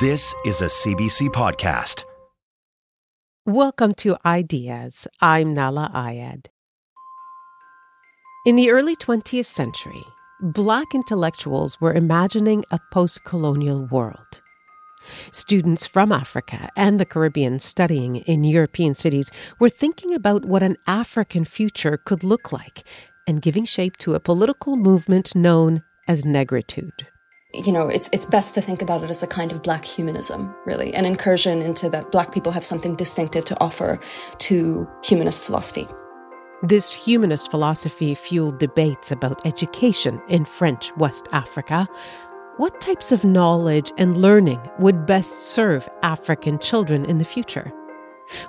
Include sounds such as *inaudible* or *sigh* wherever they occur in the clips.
This is a CBC podcast. Welcome to Ideas. I'm Nahlah Ayed. In the early 20th century, Black intellectuals were imagining a post colonial world. Students from Africa and the Caribbean studying in European cities were thinking about what an African future could look like and giving shape to a political movement known as negritude you know, it's it's best to think about it as a kind of black humanism, really, an incursion into that black people have something distinctive to offer to humanist philosophy. This humanist philosophy fueled debates about education in French West Africa. What types of knowledge and learning would best serve African children in the future?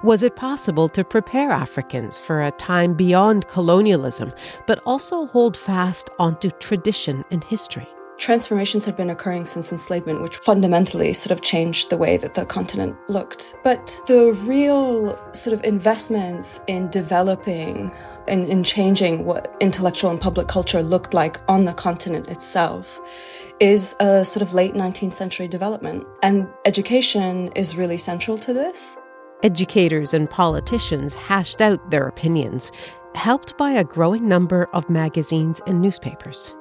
Was it possible to prepare Africans for a time beyond colonialism, but also hold fast onto tradition and history? Transformations had been occurring since enslavement, which fundamentally sort of changed the way that the continent looked. But the real sort of investments in developing and in changing what intellectual and public culture looked like on the continent itself is a sort of late 19th century development. And education is really central to this. Educators and politicians hashed out their opinions, helped by a growing number of magazines and newspapers.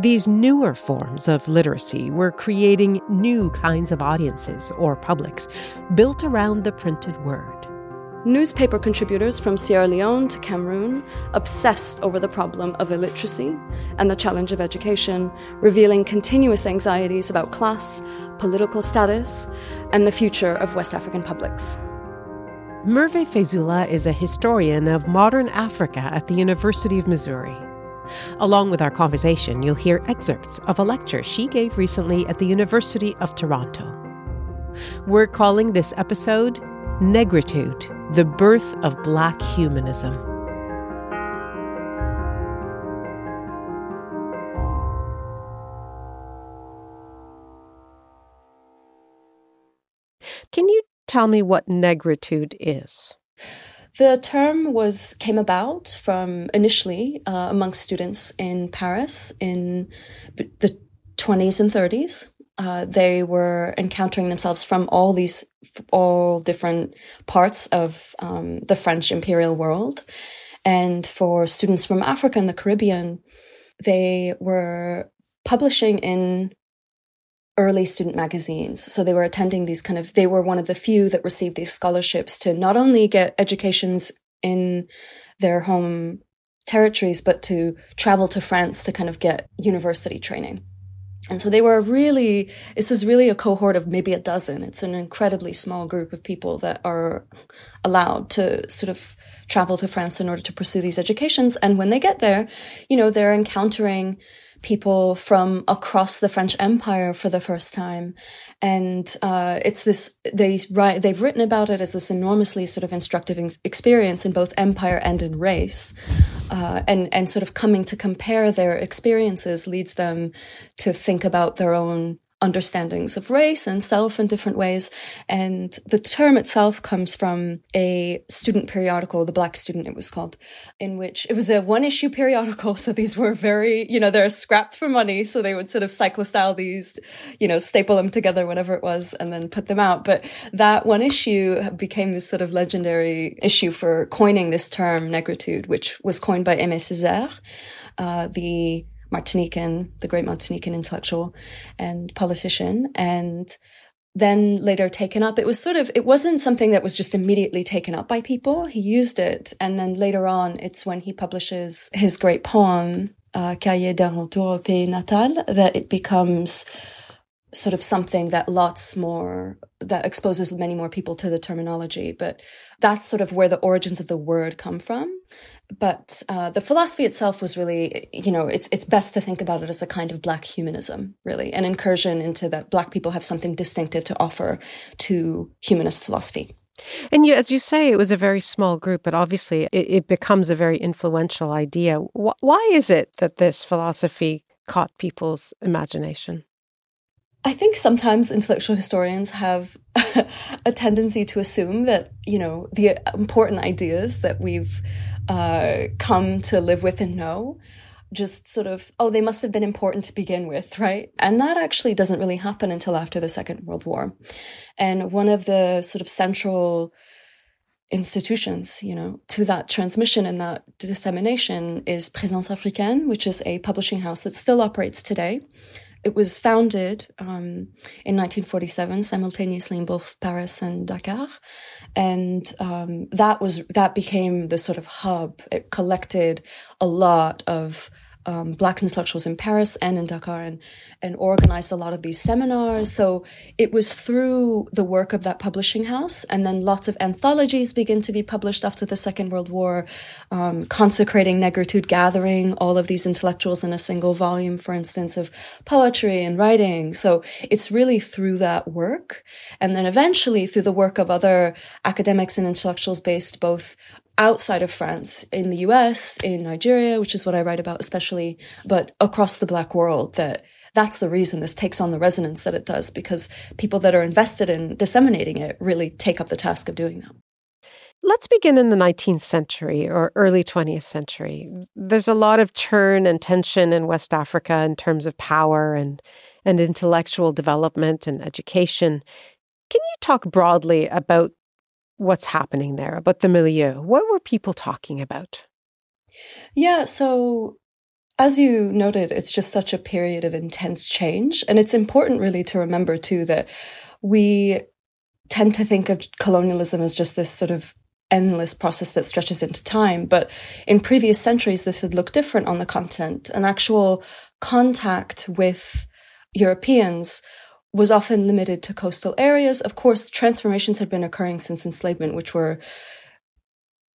These newer forms of literacy were creating new kinds of audiences or publics built around the printed word. Newspaper contributors from Sierra Leone to Cameroon obsessed over the problem of illiteracy and the challenge of education, revealing continuous anxieties about class, political status, and the future of West African publics. Merve Fejzula is a historian of modern Africa at the University of Missouri. Along with our conversation, you'll hear excerpts of a lecture she gave recently at the University of Toronto. We're calling this episode Negritude The Birth of Black Humanism. Can you tell me what negritude is? The term was came about from initially uh, amongst students in Paris in the 20s and 30s. Uh, they were encountering themselves from all these all different parts of um, the French imperial world, and for students from Africa and the Caribbean, they were publishing in early student magazines. So they were attending these kind of, they were one of the few that received these scholarships to not only get educations in their home territories, but to travel to France to kind of get university training. And so they were really, this is really a cohort of maybe a dozen. It's an incredibly small group of people that are allowed to sort of travel to France in order to pursue these educations. And when they get there, you know, they're encountering people from across the French Empire for the first time. And uh, it's this, they write, they've written about it as this enormously sort of instructive experience in both empire and in race. Uh, and, and sort of coming to compare their experiences leads them to think about their own understandings of race and self in different ways. And the term itself comes from a student periodical, The Black Student, it was called, in which it was a one issue periodical. *laughs* So these were very, you know, they're scrapped for money. So they would sort of cyclostyle these, you know, staple them together, whatever it was, and then put them out. But that one issue became this sort of legendary issue for coining this term negritude, which was coined by Aimé Césaire, uh, the Martinican, the great Martinican intellectual and politician, and then later taken up. It was sort of, it wasn't something that was just immediately taken up by people. He used it. And then later on, it's when he publishes his great poem, uh, Cahier d'un retour au pays natal, that it becomes sort of something that lots more, that exposes many more people to the terminology. But that's sort of where the origins of the word come from. But uh, the philosophy itself was really, you know, it's it's best to think about it as a kind of black humanism, really, an incursion into that black people have something distinctive to offer to humanist philosophy. And you, as you say, it was a very small group, but obviously it, it becomes a very influential idea. Wh- why is it that this philosophy caught people's imagination? I think sometimes intellectual historians have *laughs* a tendency to assume that, you know, the important ideas that we've uh, come to live with and know just sort of, oh, they must have been important to begin with, right? And that actually doesn't really happen until after the Second World War. And one of the sort of central institutions, you know, to that transmission and that dissemination is Présence Africaine, which is a publishing house that still operates today. It was founded um, in 1947, simultaneously in both Paris and Dakar, and um, that was that became the sort of hub. It collected a lot of um, black intellectuals in Paris and in Dakar and, and organized a lot of these seminars. So it was through the work of that publishing house. And then lots of anthologies begin to be published after the Second World War, um, consecrating Negritude gathering all of these intellectuals in a single volume, for instance, of poetry and writing. So it's really through that work. And then eventually through the work of other academics and intellectuals based both outside of France, in the US, in Nigeria, which is what I write about especially, but across the black world that that's the reason this takes on the resonance that it does because people that are invested in disseminating it really take up the task of doing that. Let's begin in the 19th century or early 20th century. There's a lot of churn and tension in West Africa in terms of power and, and intellectual development and education. Can you talk broadly about what's happening there, about the milieu. What were people talking about? Yeah, so as you noted, it's just such a period of intense change. And it's important, really, to remember, too, that we tend to think of colonialism as just this sort of endless process that stretches into time. But in previous centuries, this had looked different on the continent. An actual contact with Europeans was often limited to coastal areas. Of course, transformations had been occurring since enslavement, which were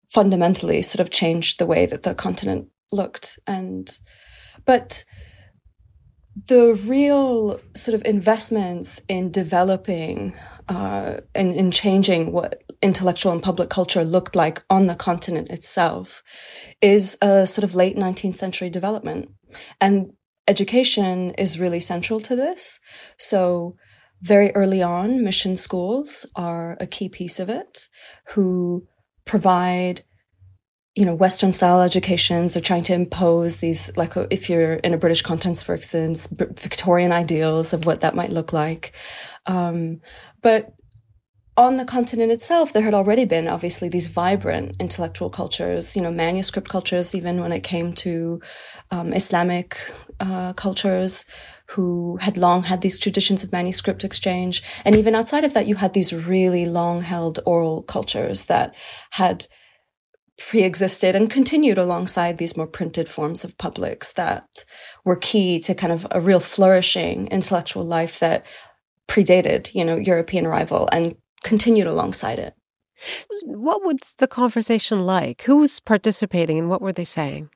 fundamentally sort of changed the way that the continent looked. And, but the real sort of investments in developing uh, and in changing what intellectual and public culture looked like on the continent itself is a sort of late 19th century development. And education is really central to this. So very early on, mission schools are a key piece of it who provide you know, Western style educations. They're trying to impose these, like, if you're in a British context, for instance, Victorian ideals of what that might look like. Um, but on the continent itself, there had already been obviously these vibrant intellectual cultures, you know, manuscript cultures, even when it came to um, Islamic uh, cultures who had long had these traditions of manuscript exchange. And even outside of that, you had these really long held oral cultures that had pre-existed and continued alongside these more printed forms of publics that were key to kind of a real flourishing intellectual life that predated, you know, European arrival and continued alongside it. What was the conversation like? Who was participating and what were they saying?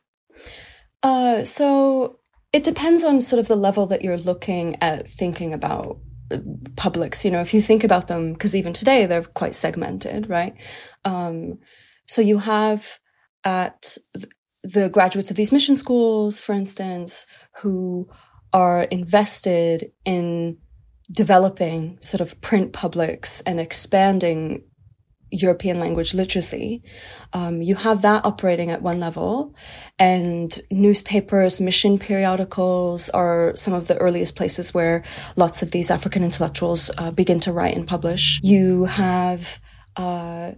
Uh, so it depends on sort of the level that you're looking at thinking about uh, publics. You know, if you think about them, because even today they're quite segmented, right? Um, so you have at the graduates of these mission schools, for instance, who are invested in developing sort of print publics and expanding European language literacy. Um, you have that operating at one level, and newspapers, mission periodicals are some of the earliest places where lots of these African intellectuals uh, begin to write and publish. You have uh,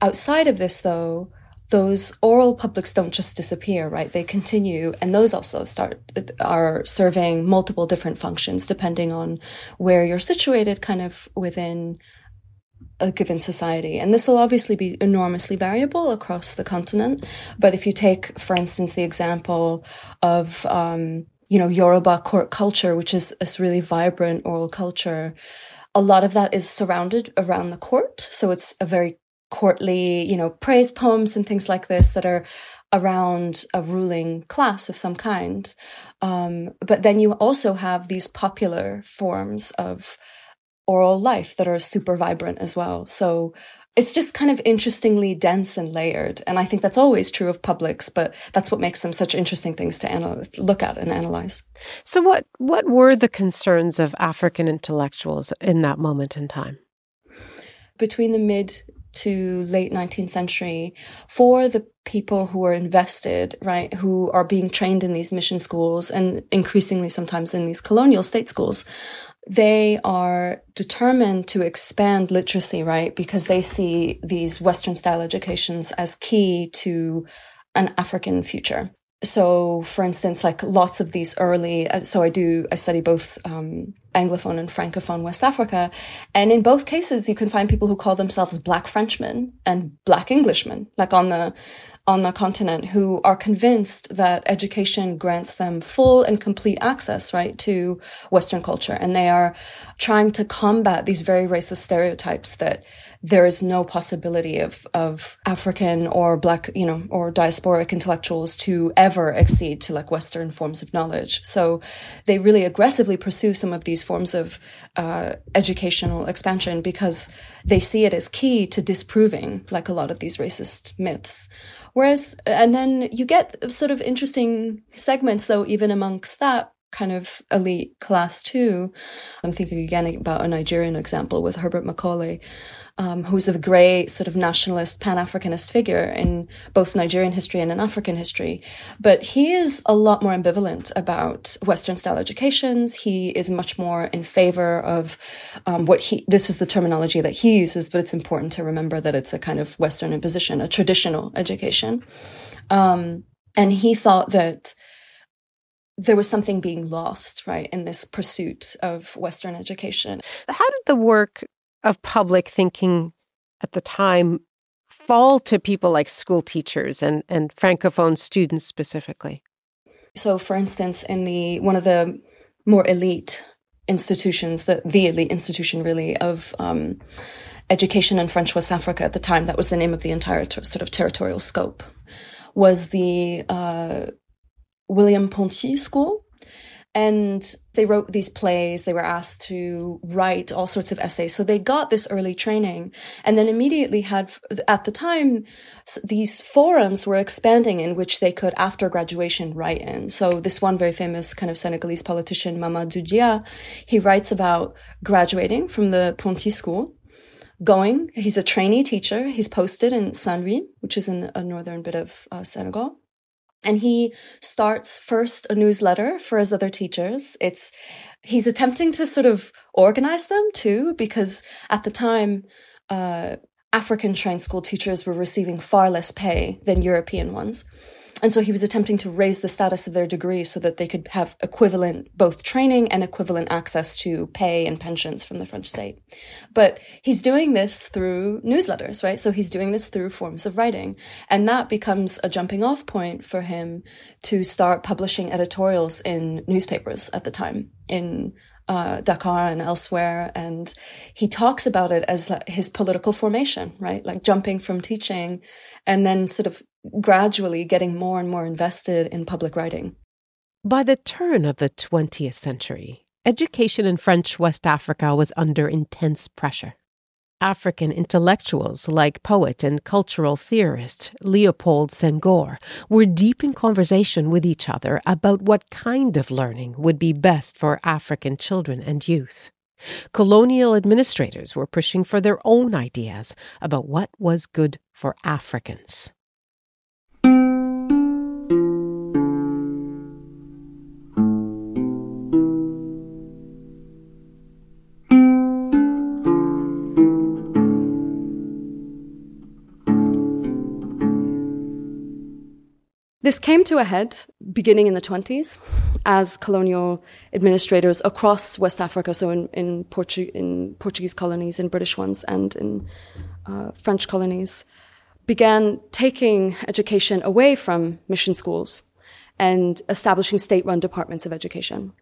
outside of this, though, those oral publics don't just disappear, right? They continue, and those also start are serving multiple different functions depending on where you're situated, kind of within a given society. And this will obviously be enormously variable across the continent. But if you take, for instance, the example of, um, you know, Yoruba court culture, which is this really vibrant oral culture, a lot of that is surrounded around the court. So it's a very courtly, you know, praise poems and things like this that are around a ruling class of some kind. Um, but then you also have these popular forms of oral life that are super vibrant as well. So it's just kind of interestingly dense and layered. And I think that's always true of publics, but that's what makes them such interesting things to anal- look at and analyze. So what what were the concerns of African intellectuals in that moment in time? Between the mid to late 19th century for the people who are invested, right, who are being trained in these mission schools and increasingly sometimes in these colonial state schools, they are determined to expand literacy, right? Because they see these Western style educations as key to an African future. So, for instance, like lots of these early, uh, so I do, I study both um, Anglophone and Francophone West Africa. And in both cases, you can find people who call themselves Black Frenchmen and Black Englishmen, like on the, on the continent who are convinced that education grants them full and complete access, right, to Western culture. And they are trying to combat these very racist stereotypes that there is no possibility of, of African or black, you know, or diasporic intellectuals to ever accede to like Western forms of knowledge. So they really aggressively pursue some of these forms of uh, educational expansion because they see it as key to disproving like a lot of these racist myths. Whereas, and then you get sort of interesting segments though, even amongst that kind of elite class too. I'm thinking again about a Nigerian example with Herbert Macaulay, um, who's a great sort of nationalist, pan-Africanist figure in both Nigerian history and in African history. But he is a lot more ambivalent about Western style educations. He is much more in favor of um, what he, this is the terminology that he uses, but it's important to remember that it's a kind of Western imposition, a traditional education. Um, and he thought that there was something being lost, right, in this pursuit of Western education. How did the work of public thinking at the time fall to people like school teachers and, and francophone students specifically? So, for instance, in the one of the more elite institutions, the the elite institution really of um, education in French West Africa at the time, that was the name of the entire ter- sort of territorial scope, was the uh, William Ponty School, and they wrote these plays. They were asked to write all sorts of essays. So they got this early training and then immediately had, at the time, these forums were expanding in which they could, after graduation, write in. So this one very famous kind of Senegalese politician, Mamadou Dia, he writes about graduating from the Ponty school going. He's a trainee teacher. He's posted in Saint Louis, which is in a northern bit of uh, Senegal. And he starts first a newsletter for his other teachers. It's, he's attempting to sort of organize them too, because at the time, uh, African trained school teachers were receiving far less pay than European ones. And so he was attempting to raise the status of their degree so that they could have equivalent, both training and equivalent access to pay and pensions from the French state. But he's doing this through newsletters, right? So he's doing this through forms of writing. And that becomes a jumping off point for him to start publishing editorials in newspapers at the time in uh, Dakar and elsewhere. And he talks about it as his political formation, right? Like jumping from teaching and then sort of gradually getting more and more invested in public writing. By the turn of the 20th century, education in French West Africa was under intense pressure. African intellectuals like poet and cultural theorist Leopold Senghor were deep in conversation with each other about what kind of learning would be best for African children and youth. Colonial administrators were pushing for their own ideas about what was good for Africans. This came to a head beginning in the 20s as colonial administrators across West Africa, so in, in, Portu- in Portuguese colonies, in British ones, and in uh, French colonies, began taking education away from mission schools and establishing state run departments of education.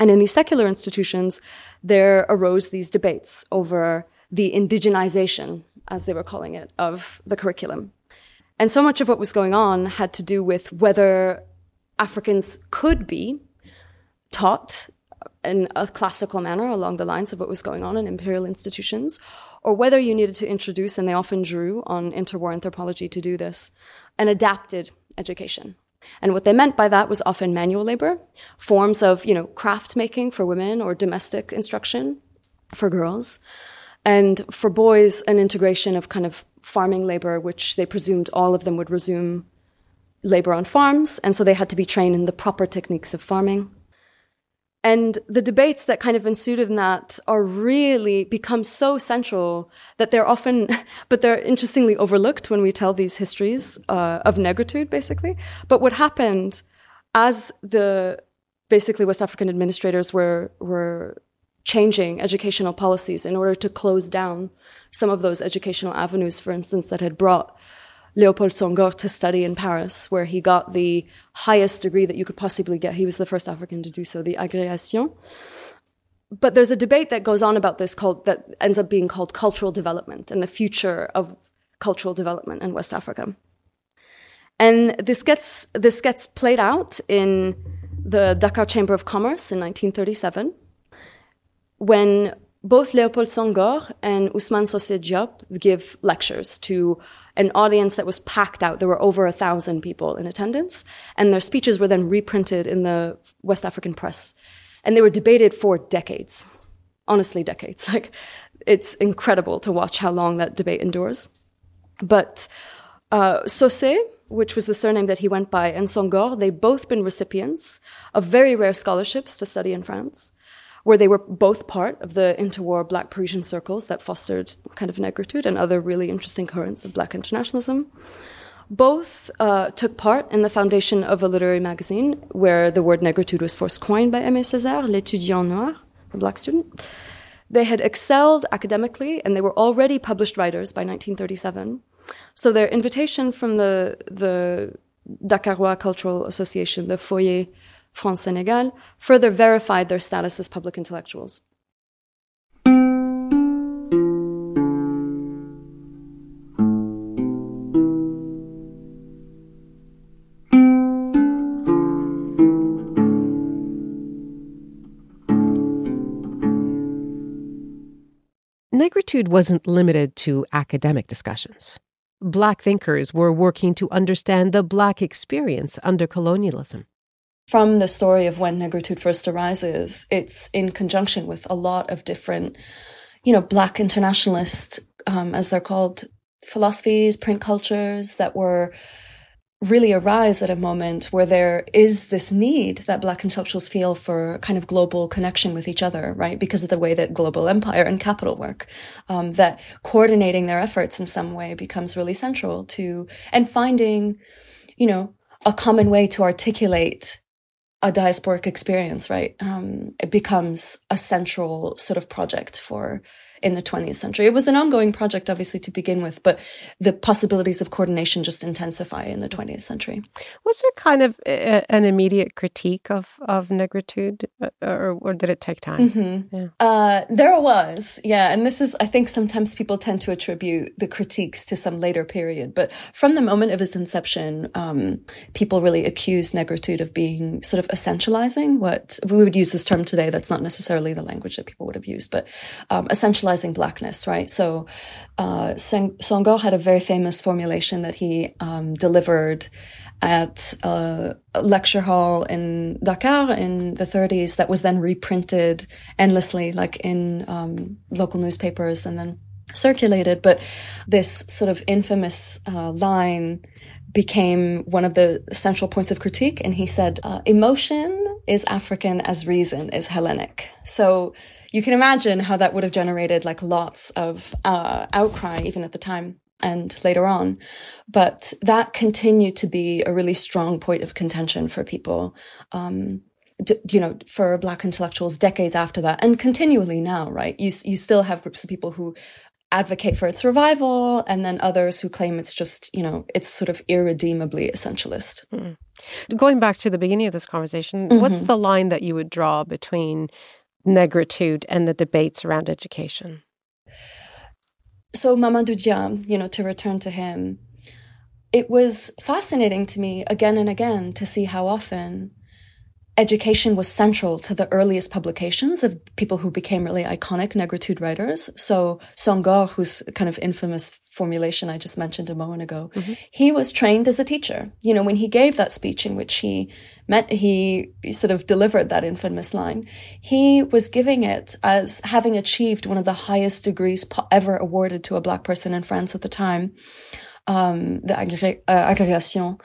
And in these secular institutions, there arose these debates over the indigenization as they were calling it, of the curriculum. And so much of what was going on had to do with whether Africans could be taught in a classical manner along the lines of what was going on in imperial institutions, or whether you needed to introduce, and they often drew on interwar anthropology to do this, an adapted education. And what they meant by that was often manual labor, forms of, you know, craft making for women or domestic instruction for girls. And for boys, an integration of kind of farming labor, which they presumed all of them would resume labor on farms. And so they had to be trained in the proper techniques of farming. And the debates that kind of ensued in that are really become so central that they're often, *laughs* but they're interestingly overlooked when we tell these histories uh, of negritude, basically. But what happened as the basically West African administrators were were changing educational policies in order to close down some of those educational avenues, for instance, that had brought Leopold Senghor to study in Paris, where he got the highest degree that you could possibly get. He was the first African to do so, the agrégation. But there's a debate that goes on about this called, that ends up being called cultural development and the future of cultural development in West Africa. And this gets, this gets played out in the Dakar Chamber of Commerce in 1937, when both Leopold Senghor and Ousmane Socé Diop give lectures to an audience that was packed out. There were over a thousand people in attendance, and their speeches were then reprinted in the West African press. And they were debated for decades. Honestly, decades. *laughs* Like, it's incredible to watch how long that debate endures. But uh, Socé, which was the surname that he went by, and Senghor, they've both been recipients of very rare scholarships to study in France where they were both part of the interwar Black Parisian circles that fostered kind of negritude and other really interesting currents of Black internationalism. Both uh, took part in the foundation of a literary magazine where the word negritude was first coined by Aimé Césaire, l'étudiant noir, the black student. They had excelled academically and they were already published writers by 1937. So their invitation from the, the Dakarois Cultural Association, the Foyer France Sénégal, further verified their status as public intellectuals. Negritude wasn't limited to academic discussions. Black thinkers were working to understand the Black experience under colonialism from the story of when negritude first arises, it's in conjunction with a lot of different, you know, black internationalist, um, as they're called, philosophies, print cultures that were really arise at a moment where there is this need that black intellectuals feel for kind of global connection with each other, right? Because of the way that global empire and capital work, um, that coordinating their efforts in some way becomes really central to, and finding, you know, a common way to articulate a diasporic experience, right? Um, it becomes a central sort of project for in the 20th century. It was an ongoing project, obviously, to begin with, but the possibilities of coordination just intensify in the 20th century. Was there kind of a, an immediate critique of, of negritude, uh, or, or did it take time? Mm-hmm. Yeah. Uh, there was, yeah. And this is, I think sometimes people tend to attribute the critiques to some later period, but from the moment of its inception, um, people really accused negritude of being sort of essentializing what we would use this term today. That's not necessarily the language that people would have used, but um, essentializing blackness, right? So uh, had a very famous formulation that he um, delivered at a lecture hall in Dakar in the 30s that was then reprinted endlessly, like in um, local newspapers and then circulated. But this sort of infamous uh, line became one of the central points of critique. And he said, uh, emotion is African as reason is Hellenic. So you can imagine how that would have generated like lots of uh, outcry even at the time and later on. But that continued to be a really strong point of contention for people. Um, d- you know, for black intellectuals decades after that and continually now, right? You, you still have groups of people who advocate for its revival and then others who claim it's just, you know, it's sort of irredeemably essentialist. Mm. Going back to the beginning of this conversation, mm-hmm. what's the line that you would draw between negritude and the debates around education? so Mamadou Dia, you know, to return to him, it was fascinating to me again and again to see how often education was central to the earliest publications of people who became really iconic negritude writers. So Senghor, whose kind of infamous formulation I just mentioned a moment ago, mm-hmm. he was trained as a teacher. You know, when he gave that speech in which he met, he sort of delivered that infamous line, he was giving it as having achieved one of the highest degrees ever awarded to a black person in France at the time. Um, the agré- uh, agrégation.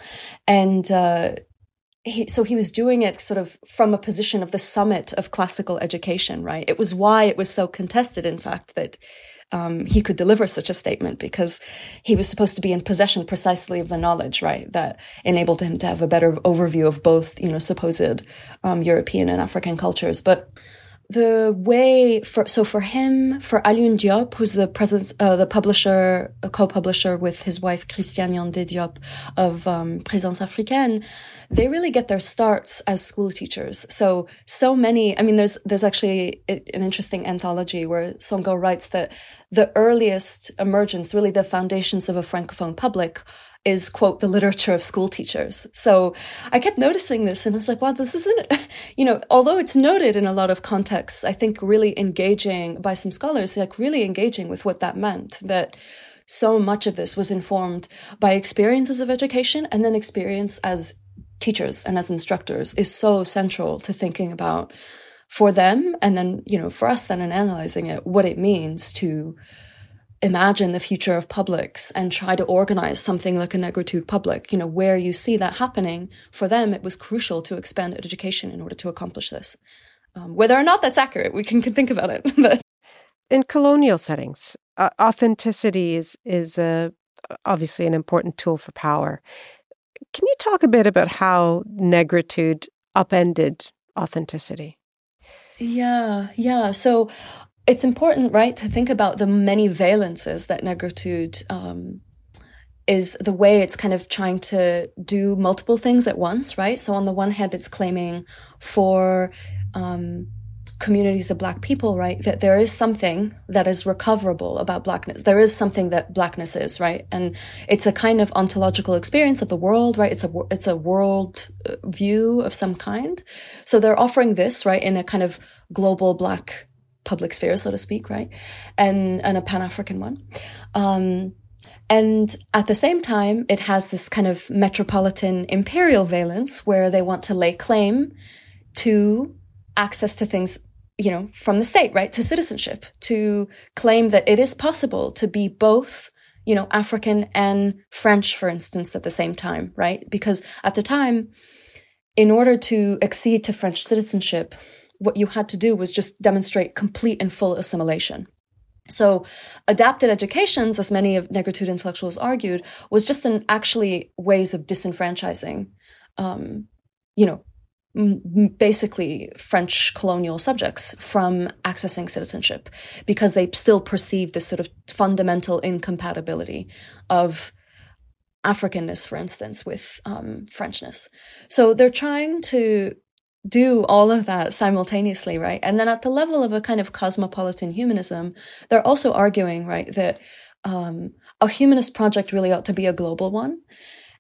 And, uh, he, so he was doing it sort of from a position of the summit of classical education, right? It was why it was so contested, in fact, that um, he could deliver such a statement because he was supposed to be in possession precisely of the knowledge, right, that enabled him to have a better overview of both, you know, supposed um, European and African cultures. But the way for so for him for Alioune Diop who's the president uh, the publisher a co-publisher with his wife Christiane Yandé Diop of um, Présence Africaine they really get their starts as school teachers. So so many I mean there's there's actually an interesting anthology where Senghor writes that the earliest emergence really the foundations of a francophone public is quote the literature of school teachers. So I kept noticing this and I was like, wow, this isn't, *laughs* you know, although it's noted in a lot of contexts, I think really engaging by some scholars, like really engaging with what that meant that so much of this was informed by experiences of education and then experience as teachers and as instructors is so central to thinking about for them and then, you know, for us then in analyzing it, what it means to imagine the future of publics and try to organize something like a negritude public, you know, where you see that happening, for them, it was crucial to expand education in order to accomplish this. Um, whether or not that's accurate, we can, can think about it. *laughs* but in colonial settings, uh, authenticity is is uh, obviously an important tool for power. Can you talk a bit about how negritude upended authenticity? Yeah, yeah. So it's important, right, to think about the many valences that negritude um, is the way it's kind of trying to do multiple things at once, right? So on the one hand, it's claiming for um, communities of black people, right, that there is something that is recoverable about blackness. There is something that blackness is, right, and it's a kind of ontological experience of the world, right? It's a it's a world uh, view of some kind. So they're offering this, right, in a kind of global black public sphere, so to speak, right? And, and a Pan African one. Um, and at the same time, it has this kind of metropolitan imperial valence where they want to lay claim to access to things, you know, from the state, right? To citizenship, to claim that it is possible to be both, you know, African and French, for instance, at the same time, right? Because at the time, in order to accede to French citizenship, what you had to do was just demonstrate complete and full assimilation. So adapted educations, as many of negritude intellectuals argued, was just an actually ways of disenfranchising, um, you know, basically French colonial subjects from accessing citizenship because they still perceived this sort of fundamental incompatibility of Africanness, for instance, with um, Frenchness. So they're trying to do all of that simultaneously, right? And then at the level of a kind of cosmopolitan humanism, they're also arguing, right, that um, a humanist project really ought to be a global one.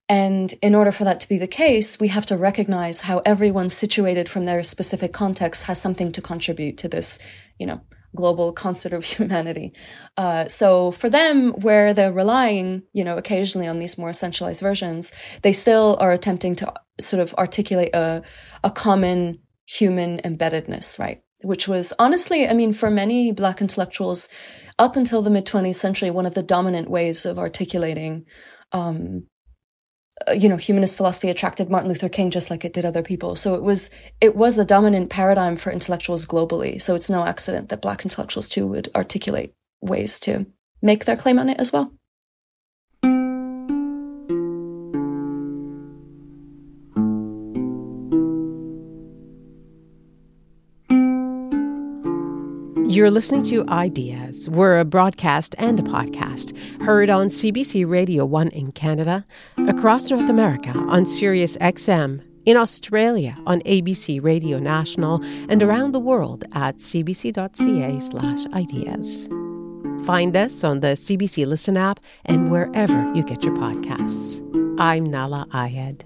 And in order for that to be the case, we have to recognize how everyone situated from their specific context has something to contribute to this, you know, global concert of *laughs* humanity. Uh, so for them, where they're relying, you know, occasionally on these more essentialized versions, they still are attempting to sort of articulate a, a common human embeddedness, right? Which was honestly, I mean, for many Black intellectuals up until the mid 20th century, one of the dominant ways of articulating um, Uh, you know, humanist philosophy attracted Martin Luther King just like it did other people. So it was it was the dominant paradigm for intellectuals globally. So it's no accident that black intellectuals too would articulate ways to make their claim on it as well. You're listening to Ideas. We're a broadcast and a podcast, heard on CBC Radio 1 in Canada, across North America on Sirius XM, in Australia on ABC Radio National, and around the world at cbc.ca/ideas. Find us on the CBC Listen app and wherever you get your podcasts. I'm Nahlah Ayed.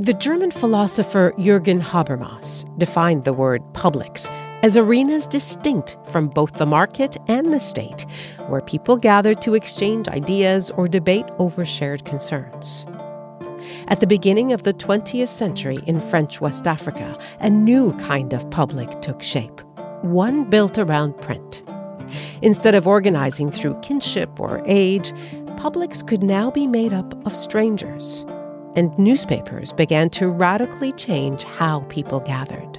The German philosopher Jürgen Habermas defined the word publics as arenas distinct from both the market and the state, where people gather to exchange ideas or debate over shared concerns. At the beginning of the 20th century in French West Africa, a new kind of public took shape, one built around print. Instead of organizing through kinship or age, publics could now be made up of strangers and newspapers began to radically change how people gathered.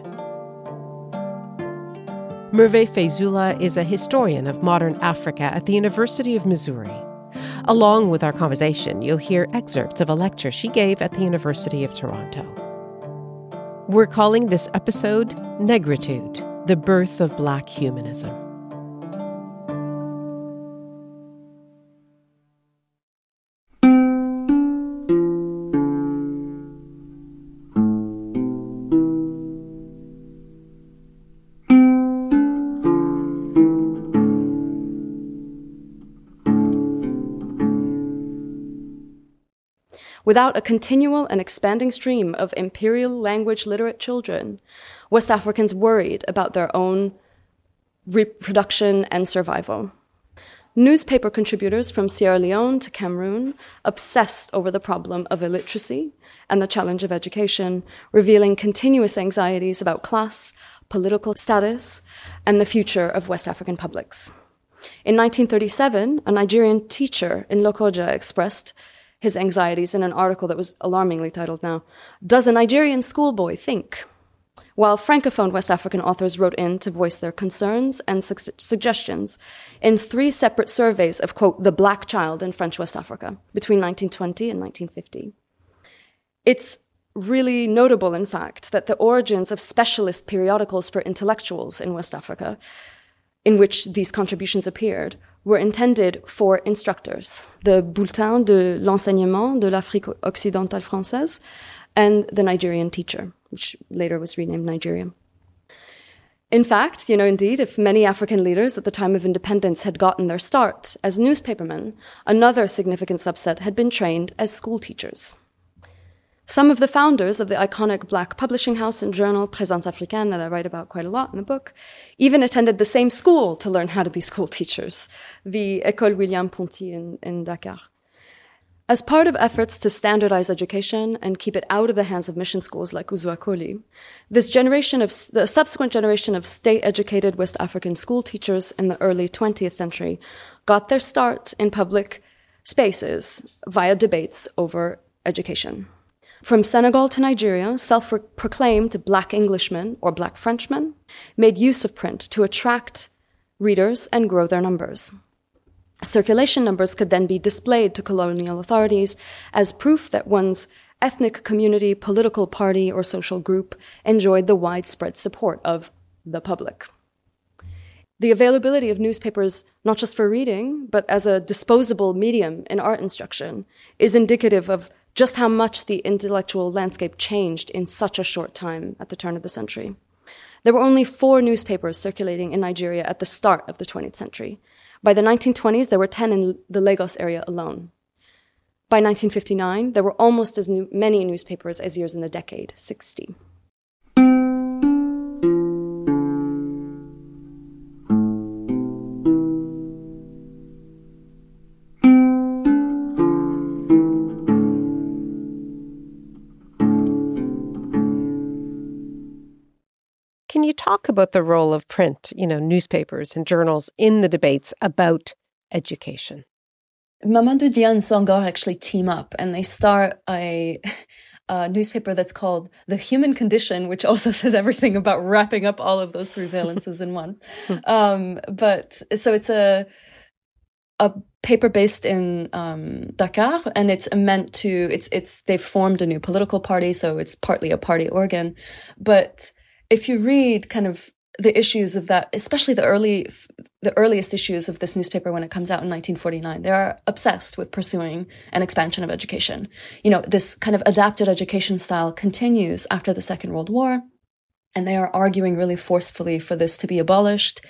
Merve Fejzula is a historian of modern Africa at the University of Missouri. Along with our conversation, you'll hear excerpts of a lecture she gave at the University of Toronto. We're calling this episode Negritude, the Birth of Black Humanism. Without a continual and expanding stream of imperial language literate children, West Africans worried about their own reproduction and survival. Newspaper contributors from Sierra Leone to Cameroon obsessed over the problem of illiteracy and the challenge of education, revealing continuous anxieties about class, political status, and the future of West African publics. In 1937, a Nigerian teacher in Lokoja expressed his anxieties in an article that was alarmingly titled now, Does a Nigerian Schoolboy Think? While Francophone West African authors wrote in to voice their concerns and su- suggestions in three separate surveys of, quote, the black child in French West Africa between 1920 and 1950. It's really notable, in fact, that the origins of specialist periodicals for intellectuals in West Africa, in which these contributions appeared, were intended for instructors, the Bulletin de l'enseignement de l'Afrique occidentale française and the Nigerian teacher, which later was renamed Nigeria. In fact, you know, indeed, if many African leaders at the time of independence had gotten their start as newspapermen, another significant subset had been trained as school teachers. Some of the founders of the iconic black publishing house and journal Présence Africaine that I write about quite a lot in the book even attended the same school to learn how to be school teachers, the École William Ponty in, in Dakar. As part of efforts to standardize education and keep it out of the hands of mission schools like Uzuakoli, this generation of the subsequent generation of state-educated West African school teachers in the early 20th century got their start in public spaces via debates over education. From Senegal to Nigeria, self proclaimed black Englishmen or black Frenchmen made use of print to attract readers and grow their numbers. Circulation numbers could then be displayed to colonial authorities as proof that one's ethnic community, political party, or social group enjoyed the widespread support of the public. The availability of newspapers, not just for reading, but as a disposable medium in art instruction, is indicative of just how much the intellectual landscape changed in such a short time at the turn of the century. There were only four newspapers circulating in Nigeria at the start of the 20th century. By the 1920s, there were 10 in the Lagos area alone. By 1959, there were almost as new, many newspapers as years in the decade, 60. Talk about the role of print, you know, newspapers and journals in the debates about education? Mamadou Dia and Senghor actually team up and they start a, *laughs* a, newspaper that's called The Human Condition, which also *laughs* says everything about wrapping up all of those three valences in one. *laughs* Um, but so it's a, a paper based in um, Dakar, and it's meant to. It's it's they've formed a new political party, so it's partly a party organ. But if you read kind of the issues of that, especially the early the earliest issues of this newspaper when it comes out in 1949, they are obsessed with pursuing an expansion of education. You know, this kind of adapted education style continues after the Second World War, and they are arguing really forcefully for this to be abolished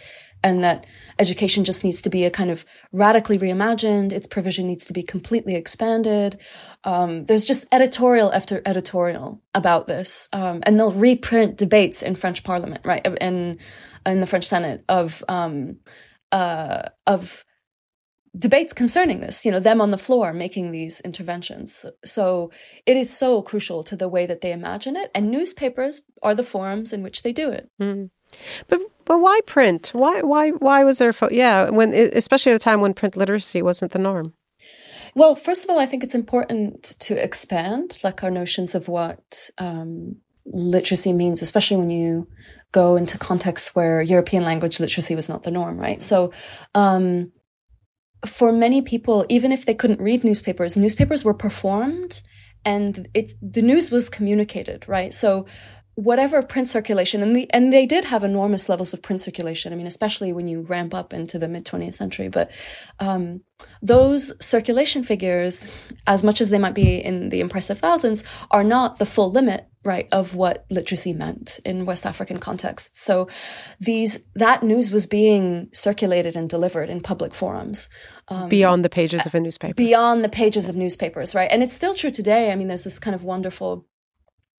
and that education just needs to be a kind of radically reimagined. Its provision needs to be completely expanded. Um, there's just editorial after editorial about this, um, and they'll reprint debates in French Parliament, right, in in the French Senate of um, uh, of debates concerning this. You know, them on the floor making these interventions. So it is so crucial to the way that they imagine it, and newspapers are the forums in which they do it. Mm. But but why print? Why why why was there? Fo- yeah, when especially at a time when print literacy wasn't the norm. Well, first of all, I think it's important to expand like our notions of what um, literacy means, especially when you go into contexts where European language literacy was not the norm, right? So. Um, for many people, even if they couldn't read newspapers, newspapers were performed and it's the news was communicated, right? So whatever print circulation and the and they did have enormous levels of print circulation. I mean especially when you ramp up into the mid 20th century but um, those circulation figures as much as they might be in the impressive thousands are not the full limit right of what literacy meant in west african contexts so these that news was being circulated and delivered in public forums um, beyond the pages of a newspaper. beyond the pages of newspapers right? And it's still true today. I mean there's this kind of wonderful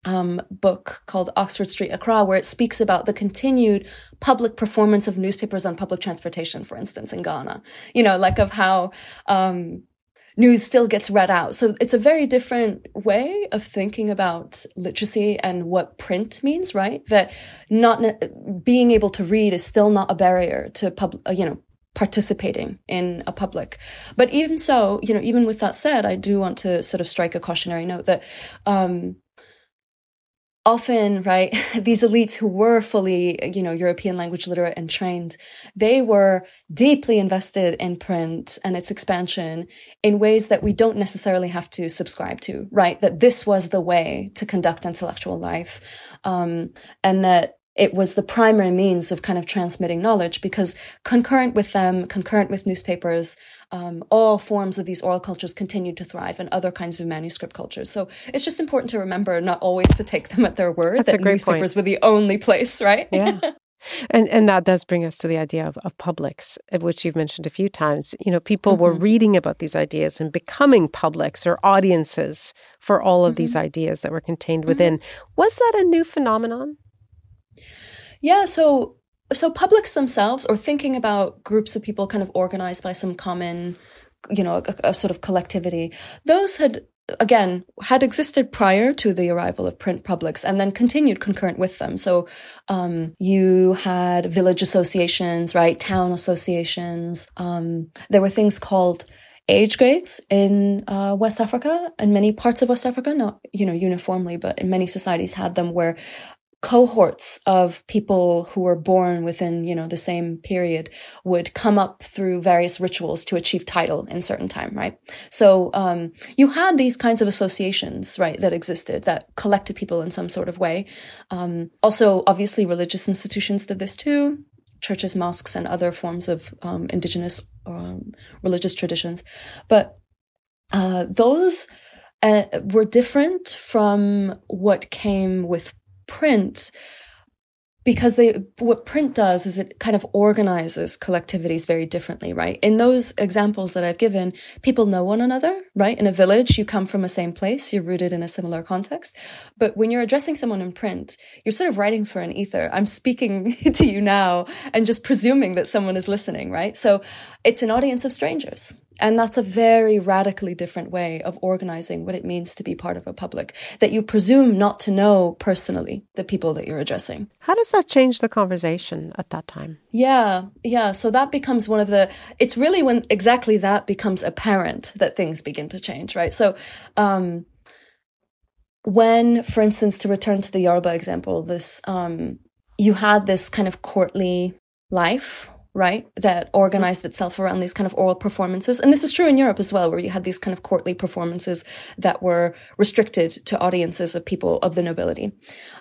um, book called Oxford Street Accra, where it speaks about the continued public performance of newspapers on public transportation, for instance, in Ghana. You know, like of how um, news still gets read out. So it's a very different way of thinking about literacy and what print means, right? That not being able to read is still not a barrier to pub, uh, you know, participating in a public. But even so, you know, even with that said, I do want to sort of strike a cautionary note that, um, often, right, *laughs* these elites who were fully, you know, European language literate and trained, they were deeply invested in print and its expansion in ways that we don't necessarily have to subscribe to, right? That this was the way to conduct intellectual life. Um, and that it was the primary means of kind of transmitting knowledge because concurrent with them, concurrent with newspapers, um, all forms of these oral cultures continued to thrive and other kinds of manuscript cultures. So it's just important to remember not always to take them at their word That's that newspapers point. were the only place, right? Yeah. *laughs* And and that does bring us to the idea of, of publics, which you've mentioned a few times. You know, people mm-hmm. were reading about these ideas and becoming publics or audiences for all of mm-hmm. these ideas that were contained within. Mm-hmm. Was that a new phenomenon? Yeah, so so publics themselves or thinking about groups of people kind of organized by some common you know a, a, sort of collectivity those had again had existed prior to the arrival of print publics and then continued concurrent with them. So um, you had village associations right town associations um, there were things called age grades in uh, West Africa and many parts of West Africa, not you know uniformly, but in many societies had them where cohorts of people who were born within, you know, the same period would come up through various rituals to achieve title in certain time, right? So, um, you had these kinds of associations, right, that existed that collected people in some sort of way. Um, also, obviously, religious institutions did this too. Churches, mosques, and other forms of um, indigenous um, religious traditions. But uh, those uh, were different from what came with print because they what print does is it kind of organizes collectivities very differently right? In those examples that i've given people know one another right? In a village you come from the same place you're rooted in a similar context. But when you're addressing someone in print you're sort of writing for an ether. I'm speaking *laughs* to you now and just presuming that someone is listening right? So it's an audience of strangers And that's a very radically different way of organizing what it means to be part of a public that you presume not to know personally the people that you're addressing. How does that change the conversation at that time? Yeah, yeah. So that becomes one of the, it's really when exactly that becomes apparent that things begin to change, right? So, um, when, for instance, to return to the Yoruba example, this, um, you had this kind of courtly life right? That organized itself around these kind of oral performances. And this is true in Europe as well, where you had these kind of courtly performances that were restricted to audiences of people of the nobility.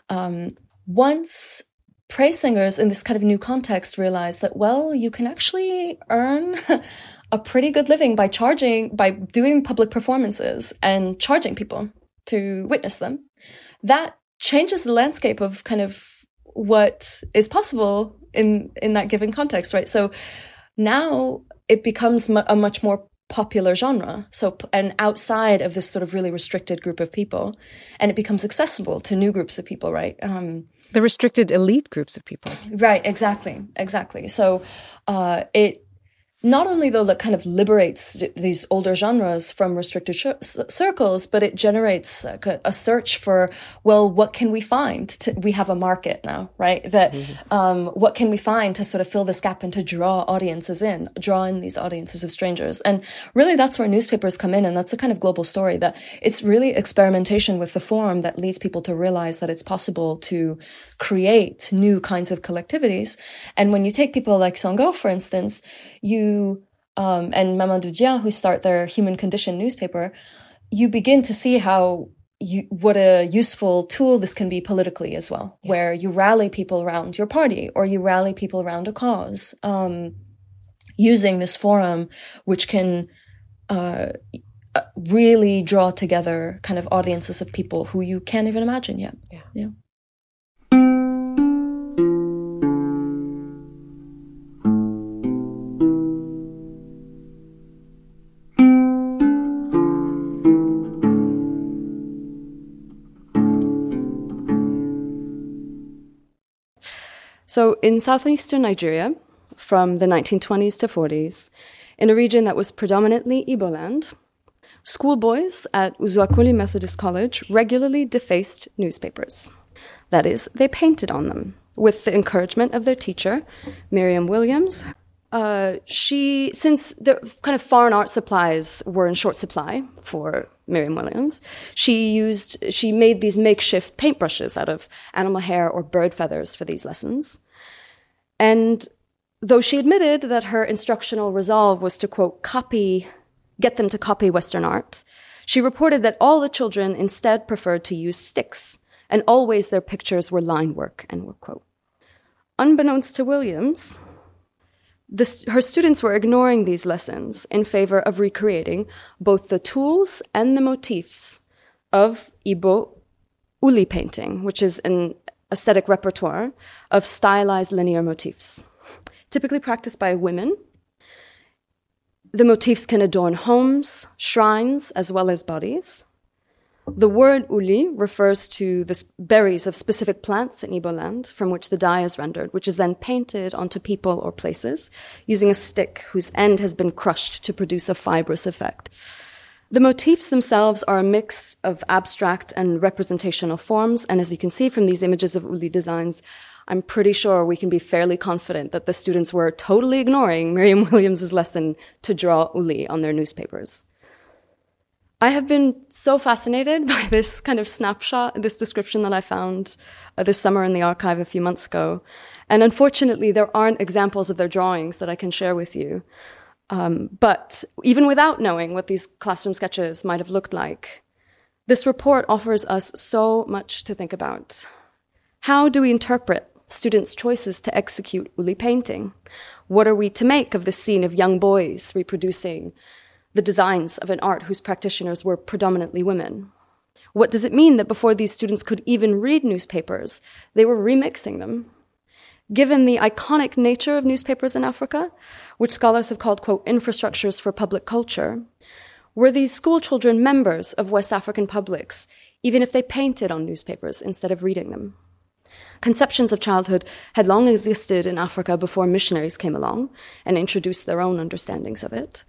Um, once praise singers in this kind of new context realized that, well, you can actually earn *laughs* a pretty good living by charging, by doing public performances and charging people to witness them. That changes the landscape of kind of what is possible in in that given context, right? So now it becomes a much more popular genre. So, and outside of this sort of really restricted group of people, and it becomes accessible to new groups of people, right? Um, the restricted elite groups of people. Right, exactly, exactly. So, uh, it not only though that kind of liberates these older genres from restricted sh- circles, but it generates a, a, search for, well, what can we find? To, we have a market now, right? That, mm-hmm. um, what can we find to sort of fill this gap and to draw audiences in, draw in these audiences of strangers? And really that's where newspapers come in. And that's a kind of global story that it's really experimentation with the form that leads people to realize that it's possible to create new kinds of collectivities. And when you take people like Senghor, for instance, you um, and Mamadou Dia, who start their Human Condition newspaper, you begin to see how you, what a useful tool this can be politically as well, yeah. where you rally people around your party or you rally people around a cause, um, using this forum, which can uh, uh really draw together kind of audiences of people who you can't even imagine yet. Yeah. yeah. So, in southeastern Nigeria, from the 1920s to 40s, in a region that was predominantly Igbo land, schoolboys at Uzuakoli Methodist College regularly defaced newspapers. That is, they painted on them with the encouragement of their teacher, Miriam Williams. Uh, she, since the kind of foreign art supplies were in short supply for Miriam Williams, she used, she made these makeshift paintbrushes out of animal hair or bird feathers for these lessons. And though she admitted that her instructional resolve was to, quote, copy, get them to copy Western art, she reported that all the children instead preferred to use sticks, and always their pictures were line work, end quote. Unbeknownst to Williams, her students were ignoring these lessons in favor of recreating both the tools and the motifs of Igbo uli painting, which is an aesthetic repertoire of stylized linear motifs, typically practiced by women. The motifs can adorn homes, shrines, as well as bodies. The word uli refers to the berries of specific plants in Igbo land from which the dye is rendered, which is then painted onto people or places using a stick whose end has been crushed to produce a fibrous effect. The motifs themselves are a mix of abstract and representational forms, and as you can see from these images of Uli designs, I'm pretty sure we can be fairly confident that the students were totally ignoring Miriam *laughs* Williams's lesson to draw Uli on their newspapers. I have been so fascinated *laughs* by this kind of snapshot, this description that I found uh, this summer in the archive a few months ago. And unfortunately, there aren't examples of their drawings that I can share with you. Um, but even without knowing what these classroom sketches might have looked like, this report offers us so much to think about. How do we interpret students' choices to execute Uli painting? What are we to make of the scene of young boys reproducing the designs of an art whose practitioners were predominantly women? What does it mean that before these students could even read newspapers, they were remixing them Given the iconic nature of newspapers in Africa, which scholars have called, quote, infrastructures for public culture, were these school children members of West African publics, even if they painted on newspapers instead of reading them? Conceptions of childhood had long existed in Africa before missionaries came along and introduced their own understandings of it.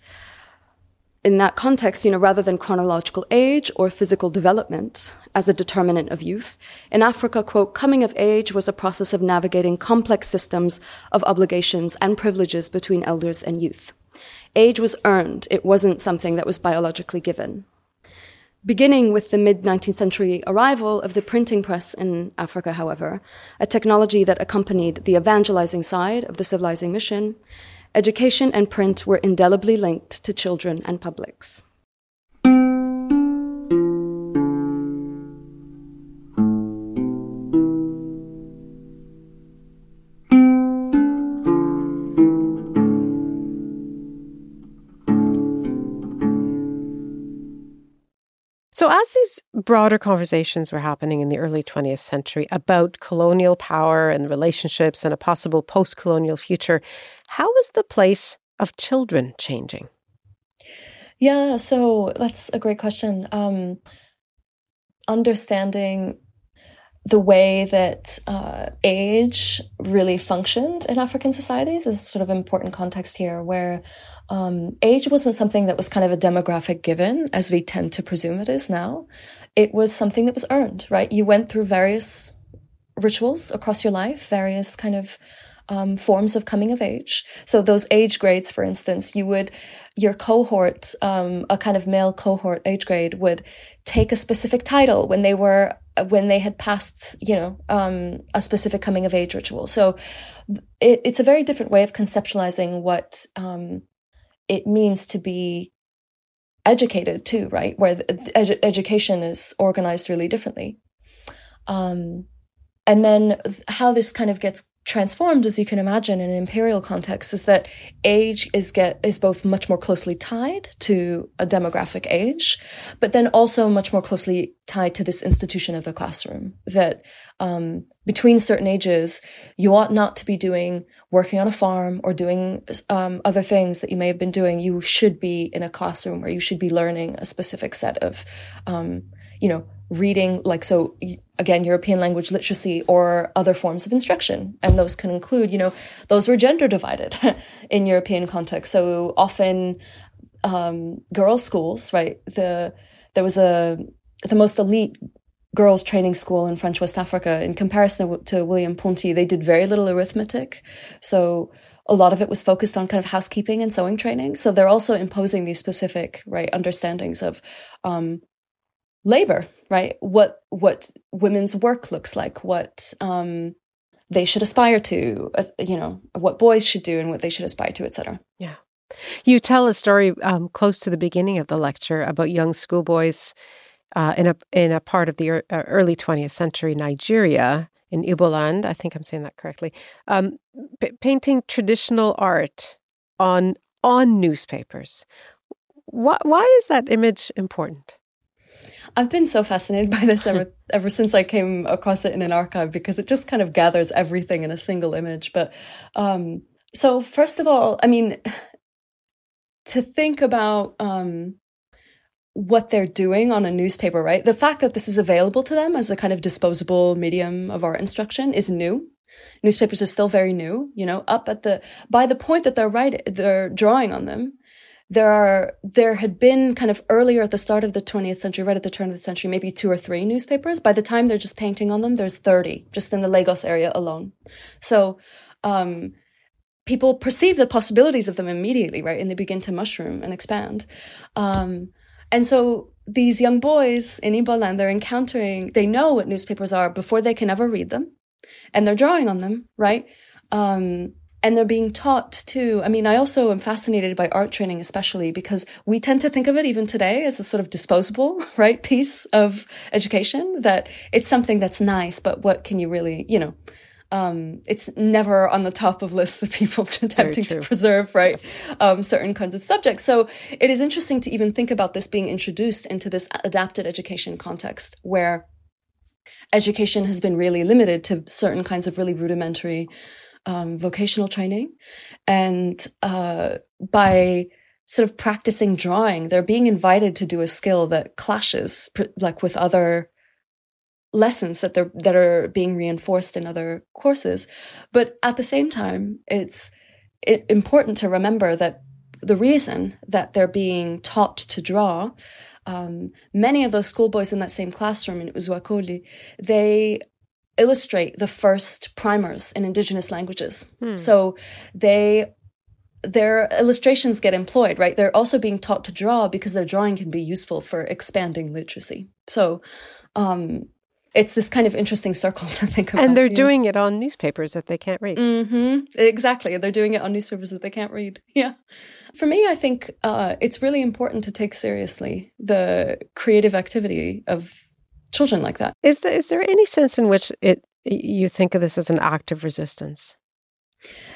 In that context, you know, rather than chronological age or physical development as a determinant of youth, in Africa, quote, coming of age was a process of navigating complex systems of obligations and privileges between elders and youth. Age was earned. It wasn't something that was biologically given. Beginning with the mid 19th century arrival of the printing press in Africa, however, a technology that accompanied the evangelizing side of the civilizing mission, education and print were indelibly linked to children and publics. So, as these broader conversations were happening in the early 20th century about colonial power and relationships and a possible post colonial future, how was the place of children changing? Yeah, so that's a great question. Um, understanding the way that uh, age really functioned in African societies is sort of important context here, where um, age wasn't something that was kind of a demographic given, as we tend to presume it is now. It was something that was earned, right? You went through various rituals across your life, various kind of um, forms of coming of age. So those age grades, for instance, you would your cohort, um, a kind of male cohort age grade, would take a specific title when they were when they had passed, you know, um, a specific coming of age ritual. So it, it's a very different way of conceptualizing what um, it means to be educated too, right? Where edu- education is organized really differently. Um, and then how this kind of gets transformed, as you can imagine, in an imperial context, is that age is get is both much more closely tied to a demographic age, but then also much more closely tied to this institution of the classroom. That um, between certain ages, you ought not to be doing working on a farm or doing um, other things that you may have been doing. You should be in a classroom where you should be learning a specific set of, um, you know, reading, like, so again, European language literacy or other forms of instruction. And those can include, you know, those were gender divided *laughs* in European context. So often, um, girls' schools, right? The, there was a, the most elite girls training school in French West Africa in comparison to William Ponty. They did very little arithmetic. So, a lot of it was focused on kind of housekeeping and sewing training. So they're also imposing these specific, right, understandings of, um, labor, right? What what women's work looks like, what um, they should aspire to, you know, what boys should do and what they should aspire to, etc. Yeah. You tell a story um, close to the beginning of the lecture about young schoolboys uh, in a in a part of the uh, early 20th century Nigeria in Igboland. I think I'm saying that correctly. Um, p- painting traditional art on on newspapers. Why, why is that image important? I've been so fascinated by this ever *laughs* ever since I came across it in an archive because it just kind of gathers everything in a single image. But um, so first of all, I mean, to think about um, what they're doing on a newspaper, right? The fact that this is available to them as a kind of disposable medium of art instruction is new. Newspapers are still very new, you know, up at the, by the point that they're writing, they're drawing on them there are there had been kind of earlier at the start of the 20th century right at the turn of the century maybe two or three newspapers by the time they're just painting on them there's 30 just in the lagos area alone so um, people perceive the possibilities of them immediately right and they begin to mushroom and expand um, and so these young boys in Igboland, they're encountering, they know what newspapers are before they can ever read them. And they're drawing on them, right? Um, and they're being taught too. I mean, I also am fascinated by art training, especially because we tend to think of it even today as a sort of disposable, *laughs* right, piece of education that it's something that's nice, but what can you really, you know, um, it's never on the top of lists of people *laughs* attempting to preserve, right, um, certain kinds of subjects. So it is interesting to even think about this being introduced into this adapted education context where education has been really limited to certain kinds of really rudimentary um, vocational training. And uh, by sort of practicing drawing, they're being invited to do a skill that clashes like with other lessons that they're that are being reinforced in other courses. But at the same time, it's it, important to remember that the reason that they're being taught to draw, um, many of those schoolboys in that same classroom in Uzuakoli, they illustrate the first primers in indigenous languages. Hmm. So they their illustrations get employed, right? They're also being taught to draw because their drawing can be useful for expanding literacy. So um, it's this kind of interesting circle *laughs* to think about. And they're know? doing it on newspapers that they can't read. Mm-hmm. Exactly. They're doing it on newspapers that they can't read. *laughs* Yeah. For me, I think uh, it's really important to take seriously the creative activity of children like that. Is there is there any sense in which it you think of this as an act of resistance?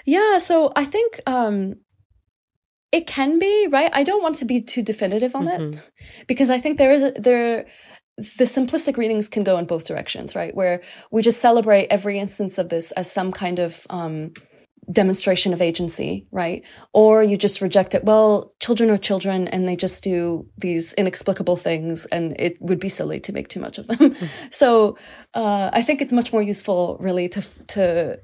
Yeah. So I think um, it can be right. I don't want to be too definitive on Mhm. it because I think there is a, there. The simplistic readings can go in both directions, right? Where we just celebrate every instance of this as some kind of um, demonstration of agency, right? Or you just reject it. Well, children are children and they just do these inexplicable things and it would be silly to make too much of them. *laughs* so, uh, I think it's much more useful really to, to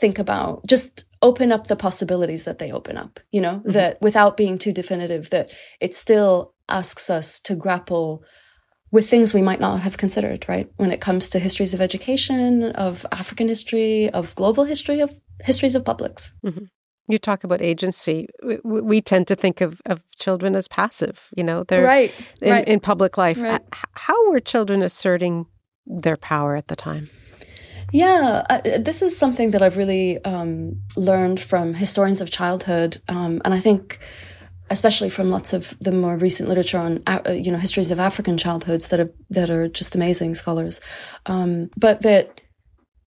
think about just open up the possibilities that they open up, you know, that without being too definitive, that it still asks us to grapple with things we might not have considered, right? When it comes to histories of education, of African history, of global history, of histories of publics. You talk about agency. We, we tend to think of, of children as passive. You know, they're right. in, right. in public life. Right. How were children asserting their power at the time? Yeah, uh, this is something that I've really um, learned from historians of childhood, um, and I think, especially from lots of the more recent literature on, uh, you know, histories of African childhoods that are that are just amazing scholars, um, but that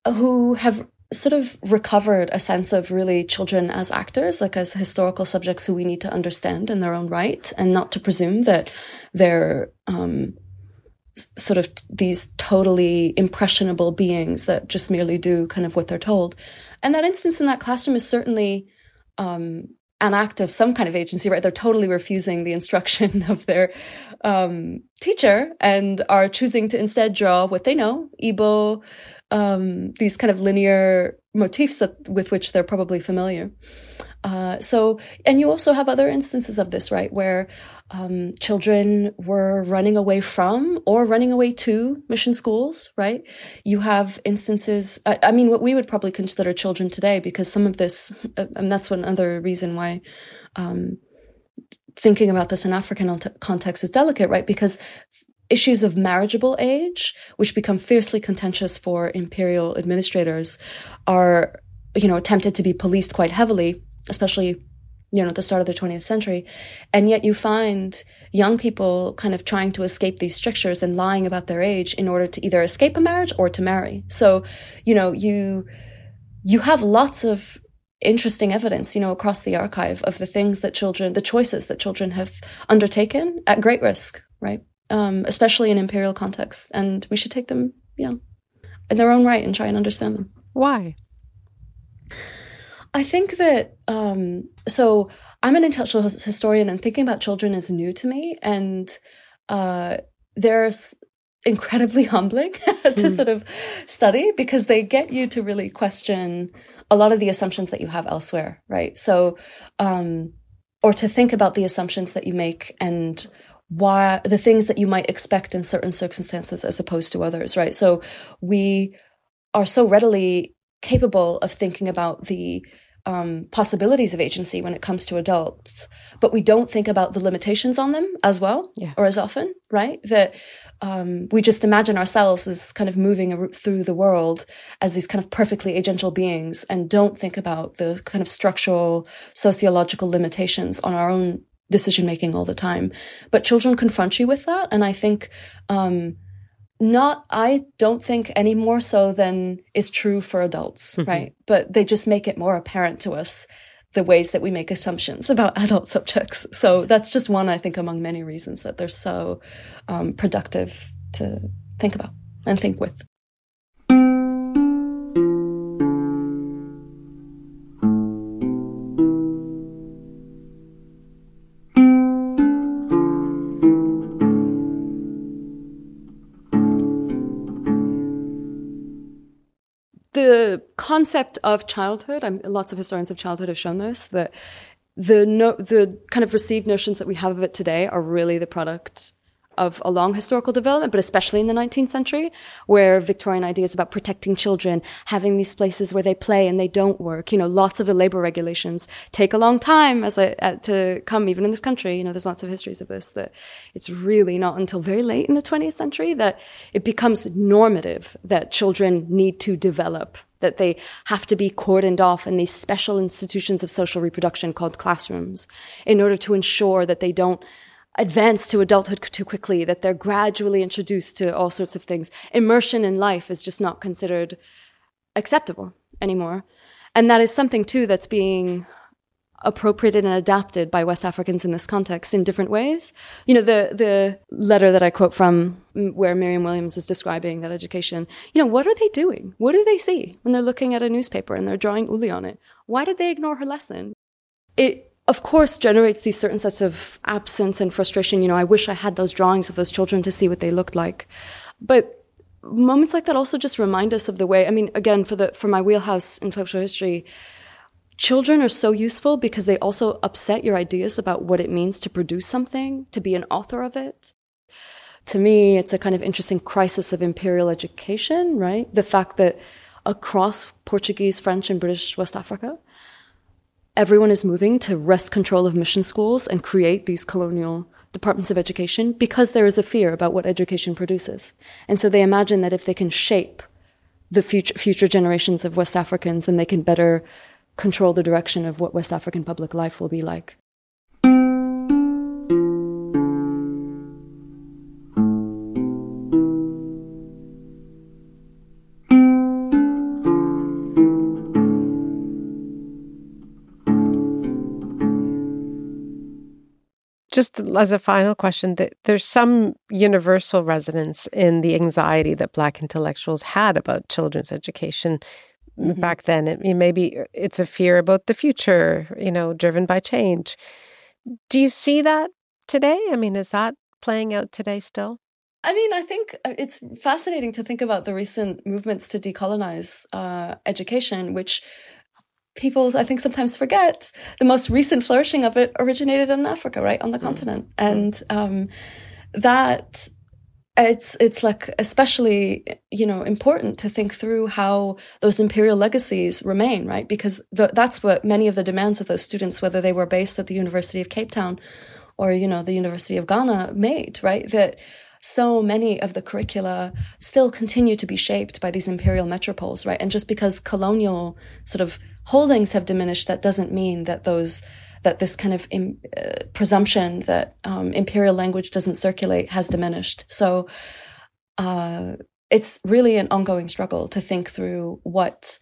who have sort of recovered a sense of really children as actors, like as historical subjects who we need to understand in their own right, and not to presume that they're um, sort of these totally impressionable beings that just merely do kind of what they're told. And that instance in that classroom is certainly um, an act of some kind of agency, right? They're totally refusing the instruction *laughs* of their um, teacher and are choosing to instead draw what they know, Igbo, um, these kind of linear motifs that with which they're probably familiar. Uh, so, and you also have other instances of this, right, where um, children were running away from or running away to mission schools, right? You have instances, I, I mean, what we would probably consider children today, because some of this, uh, and that's one other reason why um, thinking about this in African context is delicate, right? Because issues of marriageable age, which become fiercely contentious for imperial administrators, are, you know, attempted to be policed quite heavily, especially, you know, at the start of the 20th century. And yet you find young people kind of trying to escape these strictures and lying about their age in order to either escape a marriage or to marry. So, you know, you, you have lots of interesting evidence, you know, across the archive of the things that children, the choices that children have undertaken at great risk, right? Um, especially in imperial contexts. And we should take them, yeah, in their own right and try and understand them. Why? I think that, um, so I'm an intellectual historian and thinking about children is new to me. And, uh, there's incredibly *laughs* humbling *laughs* to sort of study because they get you to really question a lot of the assumptions that you have elsewhere, right? So, um, or to think about the assumptions that you make and why the things that you might expect in certain circumstances as opposed to others, right? So we are so readily capable of thinking about the um, possibilities of agency when it comes to adults, but we don't think about the limitations on them as well Yes. or as often, right? That um, we just imagine ourselves as kind of moving through the world as these kind of perfectly agential beings and don't think about the kind of structural sociological limitations on our own decision making all the time. But children confront you with that. And I think, um, not, I don't think any more so than is true for adults, right? But they just make it more apparent to us the ways that we make assumptions about *laughs* adult subjects. So that's just one, I think, among many reasons that they're so um, productive to think about and think with. Concept of childhood, I'm, lots of historians of childhood have shown this, that the no, the kind of received notions that we have of it today are really the product of a long historical development, but especially in the 19th century, where Victorian ideas about protecting children, having these places where they play and they don't work, you know, lots of the labor regulations take a long time as a, uh, to come, even in this country. You know, there's lots of histories of this that it's really not until very late in the 20th century that it becomes normative that children need to develop that they have to be cordoned off in these special institutions of social reproduction called classrooms in order to ensure that they don't advance to adulthood too quickly, that they're gradually introduced to all sorts of things. Immersion in life is just not considered acceptable anymore. And that is something too that's being appropriated and adapted by West Africans in this context in different ways. You know, the, the letter that I quote from mm, where Miriam Williams is describing that education, you know, what are they doing? What do they see when they're looking at a newspaper and they're drawing uli on it? Why did they ignore her lesson? It of course, generates these certain sets of absence and frustration. You know, I wish I had those drawings of those children to see what they looked like. But moments like that also just remind us of the way, I mean, again, for the, for my wheelhouse intellectual history, children are so useful because they also upset your ideas about what it means to produce something, to be an author of it. To me, it's a kind of interesting crisis of imperial education, right? The fact that across Portuguese, French, and British West Africa, everyone is moving to wrest control of mission schools and create these colonial departments of education because there is a fear about what education produces. And so they imagine that if they can shape the future, future generations of West Africans, then they can better control the direction of what West African public life will be like. Just as a final question, that there's some universal resonance in the anxiety that Black intellectuals had about children's education mm-hmm. back then. It, maybe it's a fear about the future, you know, driven by change. Do you see that today? I mean, is that playing out today still? I mean, I think uh, it's fascinating to think about the recent movements to decolonize uh, education, which people I think sometimes forget the most recent flourishing of it originated in Africa, right on the mm-hmm. continent, and um, that it's it's like especially you know important to think through how those imperial legacies remain, right? Because the, that's what many of the demands of those students, whether they were based at the University of Cape Town or you know the University of Ghana, made right that so many of the curricula still continue to be shaped by these imperial metropoles, right? And just because colonial sort of holdings have diminished, that doesn't mean that those that this kind of uh, presumption that um, imperial language doesn't circulate has diminished. So uh, it's really an ongoing struggle to think through what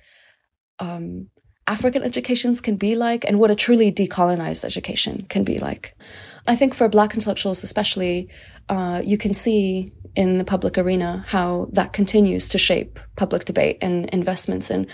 um, African educations can be like and what a truly decolonized education can be like. I think for Black intellectuals, especially, uh, you can see in the public arena how that continues to shape public debate and investments in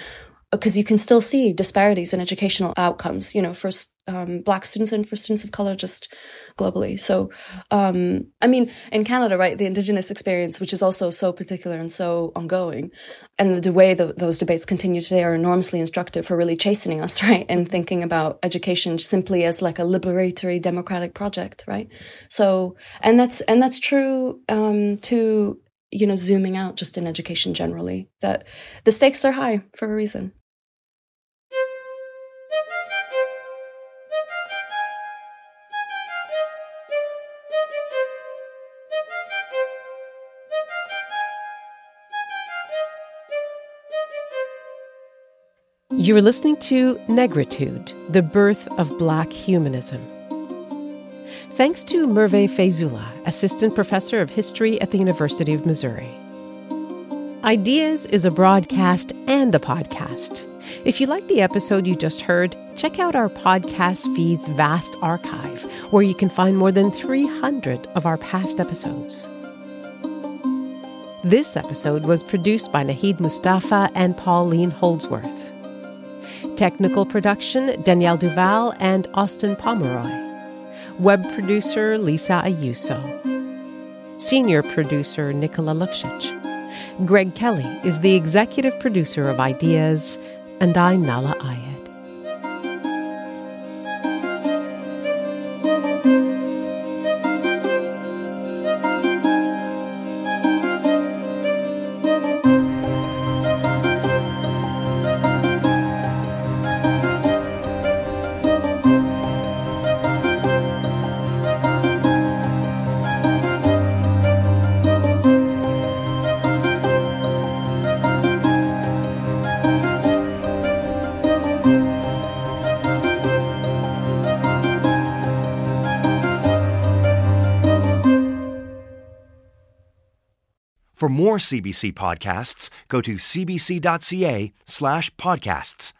because you can still see disparities in educational outcomes, you know, for um, black students and for students of color just globally. So, um, I mean, in Canada, right, the indigenous experience, which is also so particular and so ongoing, and the way the, those debates continue today are enormously instructive for really chastening us, *laughs* right, and thinking about education simply as like a liberatory democratic project, right? So, and that's and that's true um, to you know zooming out just in education generally that the stakes are high for a reason You are listening to Negritude, the birth of Black humanism. Thanks to Merve Fejzula, Assistant Professor of History at the University of Missouri. Ideas is a broadcast and a podcast. If you like the episode you just heard, check out our podcast feed's vast archive, where you can find more than 300 of our past episodes. This episode was produced by Nahid Mustafa and Pauline Holdsworth. Technical production Danielle Duval and Austin Pomeroy. Web producer Lisa Ayuso. Senior producer Nicola Lukšić. Greg Kelly is the executive producer of Ideas, and I'm Nahlah Ayed. CBC podcasts, go to cbc.ca slash podcasts.